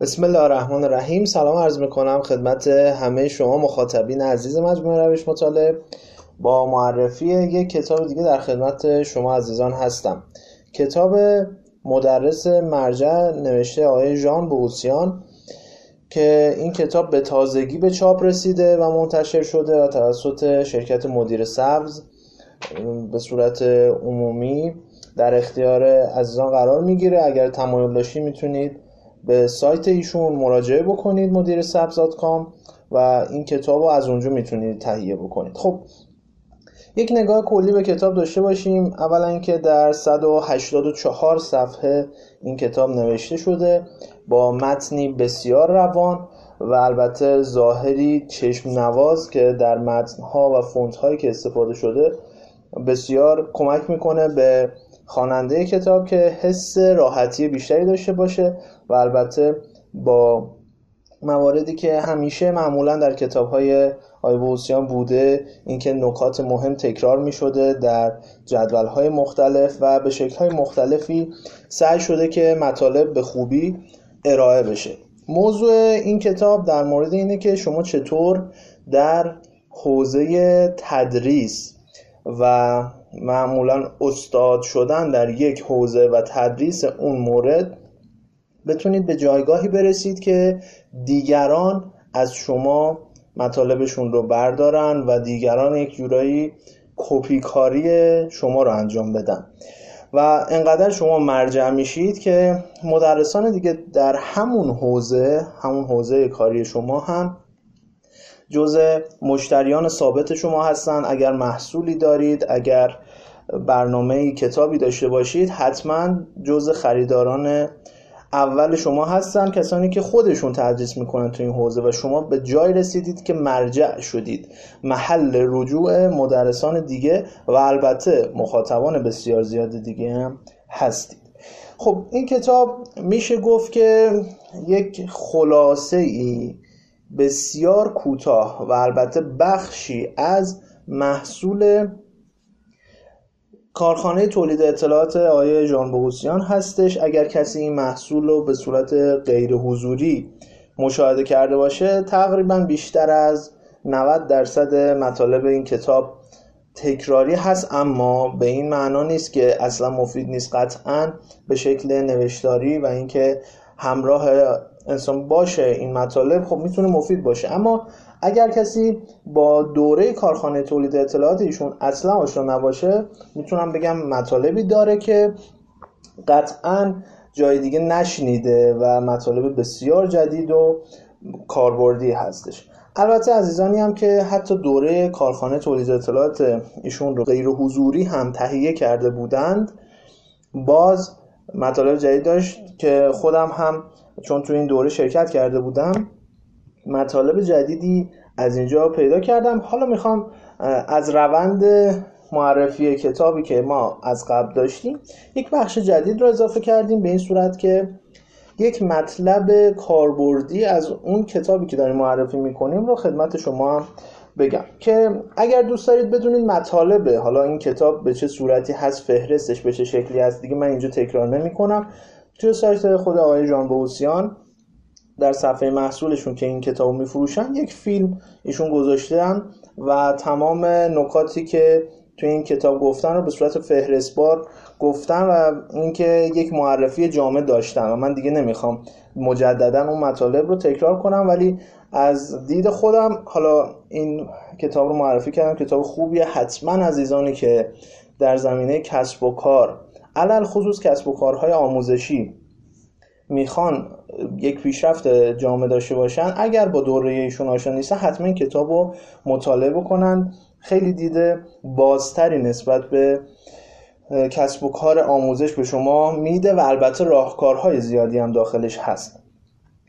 بسم الله الرحمن الرحیم سلام عرض می‌کنم خدمت همه شما مخاطبین عزیز مجموعه روش مطالعه با معرفی یک کتاب دیگه در خدمت شما عزیزان هستم. کتاب مدرس مرجع نوشته آقای ژان بوسیان که این کتاب به تازگی به چاپ رسیده و منتشر شده و توسط شرکت مدیر سبز به صورت عمومی در اختیار عزیزان قرار می‌گیره. اگر تمایل داشتید می‌تونید به سایت ایشون مراجعه بکنید مدیر سبز.com و این کتاب رو از اونجا می‌تونید تهیه بکنید. خب یک نگاه کلی به کتاب داشته باشیم. اولا اینکه در 184 صفحه این کتاب نوشته شده با متنی بسیار روان و البته ظاهری چشم نواز که در متنها و فونت هایی که استفاده شده بسیار کمک می‌کنه به خواننده کتاب که حس راحتی بیشتری داشته باشه و البته با مواردی که همیشه معمولا در کتاب های آیبوسیان بوده اینکه نکات مهم تکرار می شده در جدول های مختلف و به شکل های مختلفی سعی شده که مطالب به خوبی ارائه بشه. موضوع این کتاب در مورد اینه که شما چطور در حوزه تدریس و معمولا استاد شدن در یک حوزه و تدریس اون مورد بتونید به جایگاهی برسید که دیگران از شما مطالبشون رو بردارن و دیگران یک جورایی کپی کاری شما رو انجام بدن. و انقدر شما مرجع میشید که مدرسان دیگه در همون حوزه همون حوزه کاری شما هم جزء مشتریان ثابت شما هستن. اگر محصولی دارید اگر برنامه کتابی داشته باشید حتما جزء خریداران اول شما هستن. کسانی که خودشون تدریس می‌کنن تو این حوزه و شما به جای رسیدید که مرجع شدید. محل رجوع مدرسان دیگه و البته مخاطبان بسیار زیاد دیگه هم هستید. خب این کتاب میشه گفت که یک خلاصه ای بسیار کوتاه و البته بخشی از محصول کارخانه تولید اطلاعات آقای ژان بوسیان هستش. اگر کسی این محصول رو به صورت غیر حضوری مشاهده کرده باشه تقریبا بیشتر از 90 درصد مطالب این کتاب تکراری هست اما به این معنا نیست که اصلا مفید نیست. قطعا به شکل نوشتاری و اینکه همراه انسان باشه این مطالب خب می‌تونه مفید باشه. اما اگر کسی با دوره کارخانه تولید اطلاعات ایشون اصلا آشنا نباشه می‌تونم بگم مطالبی داره که قطعا جای دیگه نشنیده و مطالب بسیار جدید و کاربردی هستش. البته عزیزانی هم که حتی دوره کارخانه تولید اطلاعات ایشون رو غیر حضوری هم تهیه کرده بودند باز مطالب جدید داشت که خودم هم چون تو این دوره شرکت کرده بودم مطالب جدیدی از اینجا پیدا کردم. حالا می‌خوام از روند معرفی کتابی که ما از قبل داشتیم یک بخش جدید رو اضافه کردیم به این صورت که یک مطلب کاربردی از اون کتابی که داریم معرفی می‌کنیم رو خدمت شما بگم که اگر دوست دارید بدونید مطالبه حالا این کتاب به چه صورتی هست فهرستش به چه شکلی هست دیگه من اینجا تکرار نمی کنم توی سایت خود آقای جان بوسیان در صفحه محصولشون که این کتاب میفروشن یک فیلم ایشون گذاشتن و تمام نکاتی که تو این کتاب گفتن رو به صورت فهرستبار گفتن و اینکه یک معرفی جامع داشتن. و من دیگه نمی‌خوام مجددا اون مطالب رو تکرار کنم ولی از دید خودم حالا این کتاب رو معرفی کردم. کتاب خوبیه. حتما عزیزانی که در زمینه کسب و کار علل خصوص کسب و کارهای آموزشی می‌خوان یک پیشرفت جامعه داشته باشن اگر با دوره ایشون آشنا نیستن حتما کتاب رو مطالعه بکنن. خیلی دیده بازتری نسبت به کسب و کار آموزش به شما میده و البته راهکارهای زیادی هم داخلش هست.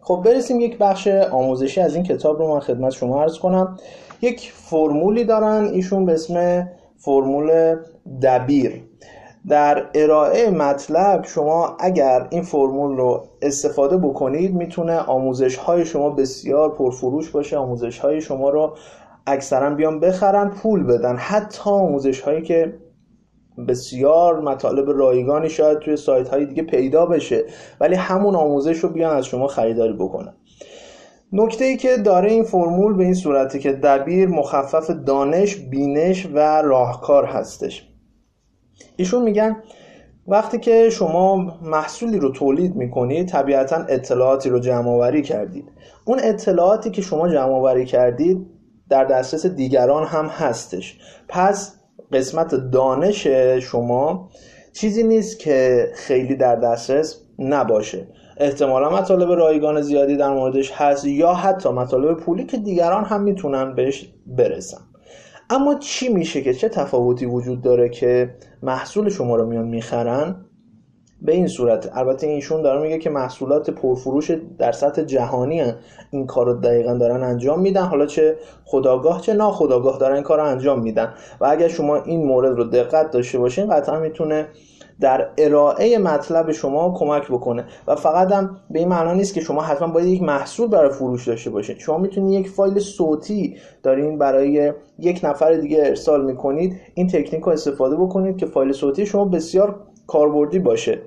خب برسیم یک بخش آموزشی از این کتاب رو من خدمت شما عرض کنم. یک فرمولی دارن ایشون به اسم فرمول دبیر. در ارائه مطلب شما اگر این فرمول رو استفاده بکنید می‌تونه آموزش های شما بسیار پرفروش باشه. آموزش های شما رو اکثرا بیان بخرن پول بدن. حتی آموزش هایی که بسیار مطالب رایگانی شاید توی سایت های دیگه پیدا بشه ولی همون آموزش رو بیان از شما خریداری بکنن. نکته ای که داره این فرمول به این صورته که دبیر مخفف دانش، بینش و راهکار هستش. ایشون میگن وقتی که شما محصولی رو تولید می‌کنید طبیعتا اطلاعاتی رو جمع آوری کردید. اون اطلاعاتی که شما جمع آوری کردید در دسترس دیگران هم هستش. پس قسمت دانش شما چیزی نیست که خیلی در دسترس نباشه. احتمالا مطالب رایگان زیادی در موردش هست یا حتی مطالب پولی که دیگران هم می‌تونن بهش برسن. اما چی میشه که چه تفاوتی وجود داره که محصول شما رو میان می‌خرن؟ به این صورت. البته ایشون داره میگه که محصولات پرفروش در سطح جهانی هن. این کار رو دقیقا دارن انجام میدن. حالا چه خداگاه چه ناخداگاه دارن این کار رو انجام میدن. و اگر شما این مورد رو دقت داشته باشین قطعا می‌تونه در ارائه مطلب شما کمک بکنه. و فقط هم به این معنا نیست که شما حتما باید یک محصول برای فروش داشته باشید شما می‌تونید یک فایل صوتی دارین برای یک نفر دیگه ارسال می‌کنید. این تکنیک رو استفاده بکنید که فایل صوتی شما بسیار کاربردی باشه.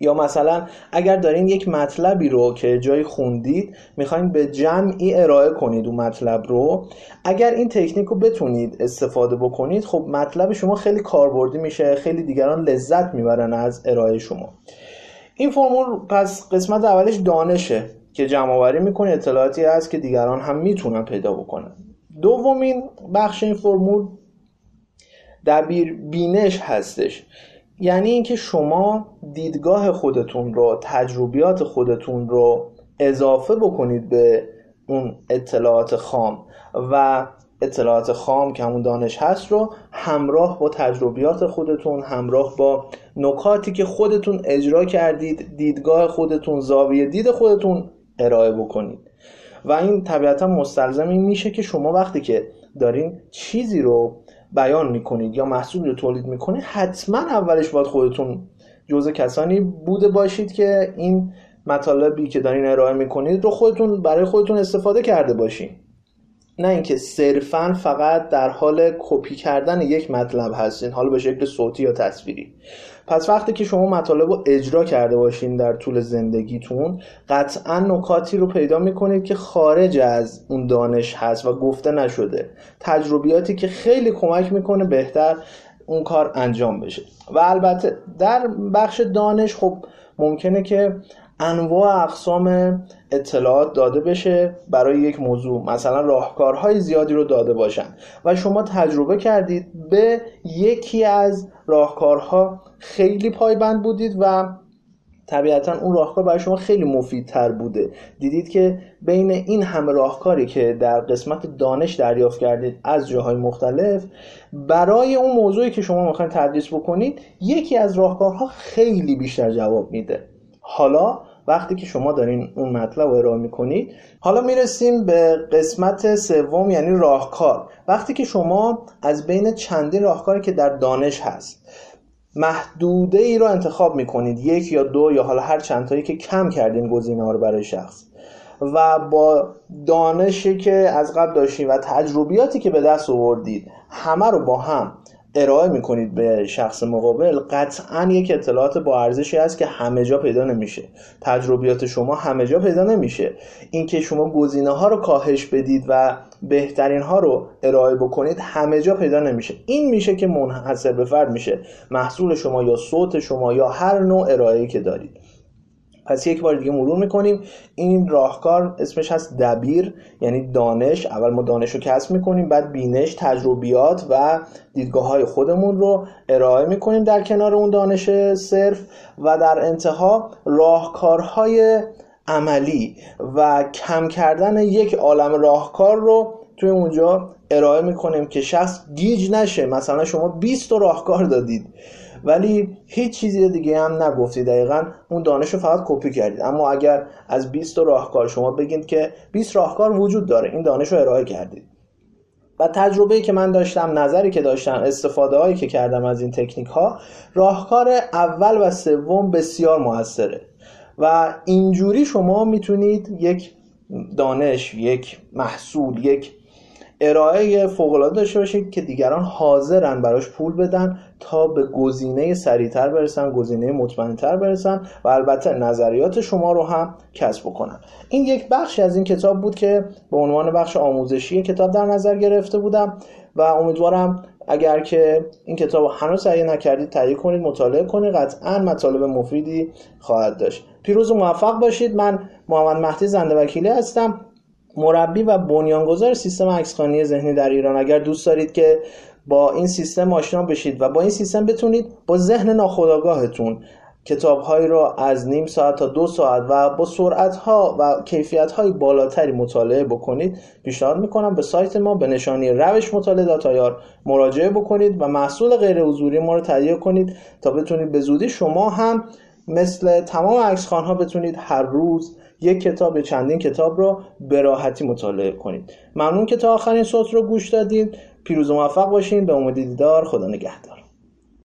یا مثلا اگر دارین یک مطلبی رو که جای خوندید می‌خواین به جمعی ارائه کنید اون مطلب رو. اگر این تکنیک رو بتونید استفاده بکنید خب مطلب شما خیلی کاربردی میشه خیلی دیگران لذت می‌برن از ارائه شما. این فرمول پس قسمت اولش دانشه که جمع آوری می‌کنه. اطلاعاتی هست که دیگران هم می‌تونن پیدا بکنن. دومین بخش این فرمول دبیر بینش هستش. یعنی اینکه شما دیدگاه خودتون رو تجربیات خودتون رو اضافه بکنید به اون اطلاعات خام. و اطلاعات خام که همون دانش هست رو همراه با تجربیات خودتون همراه با نکاتی که خودتون اجرا کردید دیدگاه خودتون زاویه دید خودتون ارائه بکنید. و این طبیعتا مستلزم این میشه که شما وقتی که دارین چیزی رو بیان می‌کنید یا محصول رو تولید می‌کنید حتما اولش باید خودتون جزء کسانی بوده باشید که این مطالبی که دارین ارائه می‌کنید رو خودتون برای خودتون استفاده کرده باشین. نه اینکه صرفا فقط در حال کپی کردن یک مطلب هستین حالا به شکل صوتی یا تصویری. پس وقتی که شما مطالب رو اجرا کرده باشین در طول زندگیتون قطعا نکاتی رو پیدا می‌کنید که خارج از اون دانش هست و گفته نشده. تجربیاتی که خیلی کمک می‌کنه بهتر اون کار انجام بشه. و البته در بخش دانش خب ممکنه که انواع اقسام اطلاعات داده بشه برای یک موضوع. مثلا راهکارهای زیادی رو داده باشن. و شما تجربه کردید به یکی از راهکارها خیلی پایبند بودید و طبیعتا اون راهکار برای شما خیلی مفیدتر بوده. دیدید که بین این همه راهکاری که در قسمت دانش دریافت کردید از جاهای مختلف برای اون موضوعی که شما می‌خواین تدریس بکنید یکی از راهکارها خیلی بیشتر جواب میده. حالا وقتی که شما دارین اون مطلب رو ارائه می‌کنید حالا می‌رسیم به قسمت سوم یعنی راهکار. وقتی که شما از بین چندین راهکاری که در دانش هست محدوده ای رو انتخاب می‌کنید یک یا دو یا حالا هر چند تایی که کم کردین گزینه ها رو برای شخص و با دانشی که از قبل داشتید و تجربیاتی که به دست آوردید همه رو با هم ارائه می‌کنید به شخص مقابل قطعا یک اطلاعات با ارزشی هست که همه جا پیدا نمیشه. تجربیات شما همه جا پیدا نمیشه. اینکه شما گزینه ها رو کاهش بدید و بهترین ها رو ارائه بکنید همه جا پیدا نمیشه. این میشه که منحصر به فرد میشه. محصول شما یا صوت شما یا هر نوع ارائه‌ای که دارید. پس یک بار دیگه مرور می‌کنیم. این راهکار اسمش هست دبیر یعنی دانش. اول ما دانش رو کسب می‌کنیم بعد بینش تجربیات و دیدگاه های خودمون رو ارائه می‌کنیم در کنار اون دانش صرف و در انتها راهکارهای عملی و کم کردن یک عالم راهکار رو توی اونجا ارائه می‌کنیم که شخص گیج نشه. مثلا شما 20 راهکار دادید. ولی هیچ چیزی دیگه هم نگفتید دقیقا اون دانش رو فقط کپی کردید. اما اگر از 20 راهکار شما بگید که 20 راهکار وجود داره این دانش رو ارائه کردید. و تجربه که من داشتم نظری که داشتم استفاده هایی که کردم از این تکنیک ها راهکار اول و سوم بسیار موثره. و اینجوری شما می‌تونید یک دانش یک محصول یک ارائه فوقالعاده داشته باشید که دیگران حاضرن براش پول بدن تا به گزینه سریعتر برسن گزینه مطمئنتر برسن و البته نظریات شما رو هم کسب بکنن. این یک بخشی از این کتاب بود که به عنوان بخش آموزشی کتاب در نظر گرفته بودم و امیدوارم اگر که این کتاب هنوز تهیه نکردید تهیه کنید مطالعه کنید قطعا مطالب مفیدی خواهد داشت. پیروز و موفق باشید. من محمد مهدی زنده وکیلی هستم. مربی و بنیانگذار سیستم عکسخوانی ذهنی در ایران. اگر دوست دارید که با این سیستم آشنا بشید و با این سیستم بتونید با ذهن ناخودآگاهتون کتاب هایی را از نیم ساعت تا دو ساعت و با سرعت ها و کیفیت های بالاتری مطالعه بکنید پیشنهاد می‌کنم به سایت ما به نشانی روش مطالعه داتایار مراجعه بکنید و محصول غیر حضوری ما رو تهیه کنید تا بتونید به زودی شما هم مثل تمام عکس ها بتونید هر روز یک کتاب یا چندین کتاب رو به راحتی مطالعه کنید. ممنون که تا آخرین صوت رو گوش دادید پیروز و موفق باشین. به امید دیدار. خدا نگهدار.